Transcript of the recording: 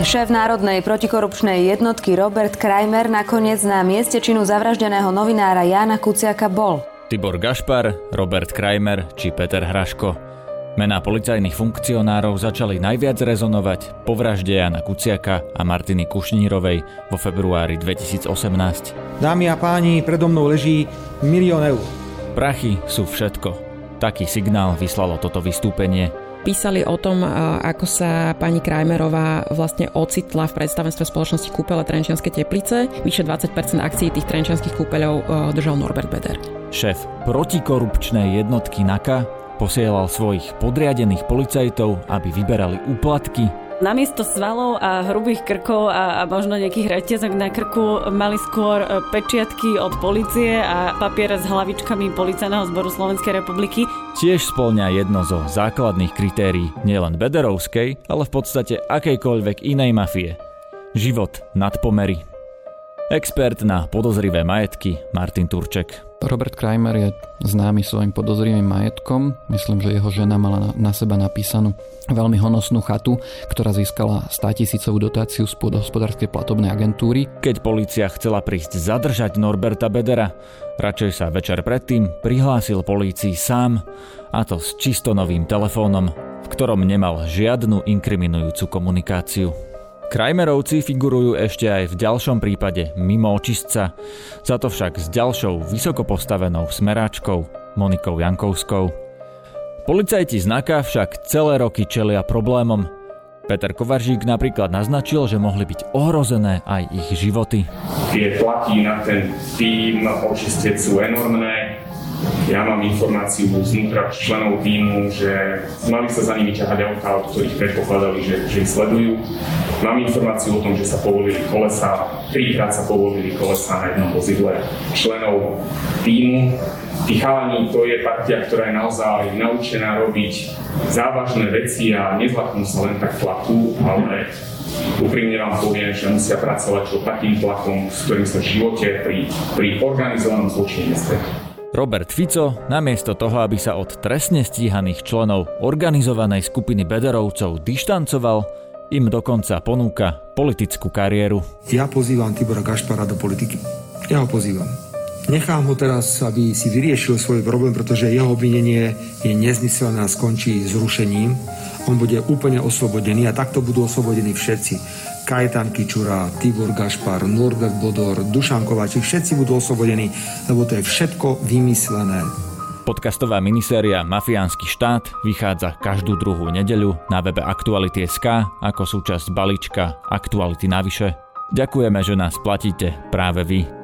Šéf Národnej protikorupčnej jednotky Robert Krajmer nakoniec na mieste činu zavraždeného novinára Jána Kuciaka bol. Tibor Gašpar, Robert Krajmer či Peter Hraško. Mená policajných funkcionárov začali najviac rezonovať po vražde Jana Kuciaka a Martiny Kušnírovej vo februári 2018. Dámy a páni, predo mnou leží milión eur. Prachy sú všetko. Taký signál vyslalo toto vystúpenie Písali o tom, ako sa pani Krajmerová vlastne ocitla v predstavenstve spoločnosti Kúpele Trenčianske teplice. Vyše 20% akcií tých trenčianských kúpeľov držal Norbert Beder. Šéf protikorupčnej jednotky NAKA posielal svojich podriadených policajtov, aby vyberali úplatky Namiesto svalov a hrubých krkov a, a možno nejakých reťazok na krku mali skôr e, pečiatky od policie a papier s hlavičkami Policajného zboru Slovenskej republiky. Tiež spĺňa jedno zo základných kritérií nielen Bederovskej, ale v podstate akejkoľvek inej mafie. Život nad pomery. Expert na podozrivé majetky Martin Turček. Robert Kramer je známy svojim podozrivým majetkom. Myslím, že jeho žena mala na seba napísanú veľmi honosnú chatu, ktorá získala 100 tisícovú dotáciu spod hospodárskej platobnej agentúry. Keď policia chcela prísť zadržať Norberta Bedera, radšej sa večer predtým prihlásil polícii sám, a to s čisto novým telefónom, v ktorom nemal žiadnu inkriminujúcu komunikáciu. Krajmerovci figurujú ešte aj v ďalšom prípade mimo očistca, za to však s ďalšou vysoko postavenou smeráčkou Monikou Jankovskou. Policajti znaka však celé roky čelia problémom. Peter Kovaržík napríklad naznačil, že mohli byť ohrozené aj ich životy. Tie tlaky na ten tým očistec sú enormné ja mám informáciu znútra členov týmu, že mali sa za nimi ťahať auta, od ktorých predpokladali, že, že ich sledujú. Mám informáciu o tom, že sa povolili kolesa, trikrát sa povolili kolesa na jednom vozidle členov týmu. Tí chalani, to je partia, ktorá je naozaj naučená robiť závažné veci a nezlaknú sa len tak tlaku, ale úprimne vám poviem, že musia pracovať pod takým tlakom, s ktorým sa v živote pri, pri organizovanom zločine nestretli. Robert Fico, namiesto toho, aby sa od trestne stíhaných členov organizovanej skupiny Bederovcov dištancoval, im dokonca ponúka politickú kariéru. Ja pozývam Tibora Gašpara do politiky. Ja ho pozývam. Nechám ho teraz, aby si vyriešil svoj problém, pretože jeho obvinenie je nezmyselné a skončí zrušením. On bude úplne oslobodený a takto budú oslobodení všetci. Kajetan Kičura, Tibor Gašpar, Norbert Bodor, Dušan Kovačík, všetci budú oslobodení, lebo to je všetko vymyslené. Podcastová miniséria Mafiánsky štát vychádza každú druhú nedeľu na webe Aktuality.sk ako súčasť balíčka Aktuality navyše. Ďakujeme, že nás platíte práve vy.